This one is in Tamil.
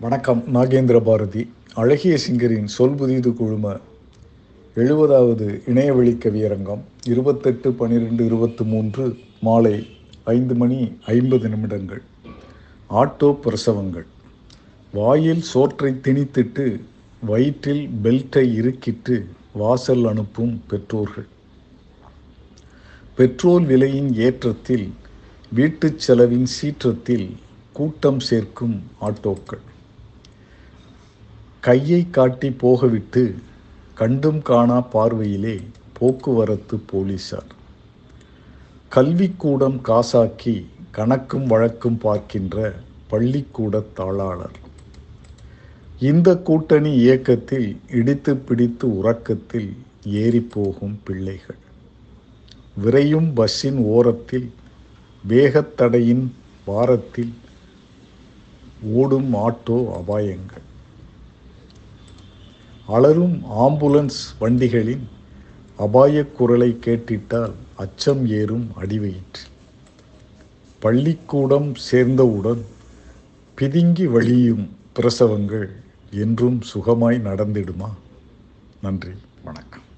வணக்கம் நாகேந்திர பாரதி. அழகிய சிங்கரின் சொல் புதிது குழும. எழுபதாவது இணையவழி கவியரங்கம் இருபத்தெட்டு பன்னிரெண்டு இருபத்தி மூன்று மாலை ஐந்து மணி ஐம்பது நிமிடங்கள். ஆட்டோ பிரசவங்கள். வாயில் சோற்றை திணித்திட்டு வயிற்றில் பெல்ட்டை இறுக்கிட்டு வாசல் அனுப்பும் பெற்றோர்கள். பெட்ரோல் விலையின் ஏற்றத்தில் வீட்டுச் செலவின் சீற்றத்தில் கூட்டம் சேர்க்கும் ஆட்டோக்கள். கையை காட்டி போகவிட்டு கண்டும் காணா பார்வையிலே போக்குவரத்து போலீசார். கல்விக்கூடம் காசாக்கி கணக்கும் வழக்கும் பார்க்கின்ற பள்ளிக்கூட தாளாளர். இந்த கூட்டணி இயக்கத்தில் இடித்து பிடித்து உறக்கத்தில் ஏறிப்போகும் பிள்ளைகள். விரையும் பஸ்ஸின் ஓரத்தில் வேகத்தடையின் வாரத்தில் ஓடும் ஆட்டோ அபாயங்கள். அலரும் ஆம்புலன்ஸ் வண்டிகளின் அபாய குரலை கேட்டிட்டால் அச்சம் ஏறும் அடிவயிற்று. பள்ளிக்கூடம் சேர்ந்தவுடன் பிதுங்கி வழியும் பிரசவங்கள் என்றும் சுகமாய் நடந்திடுமா? நன்றி வணக்கம்.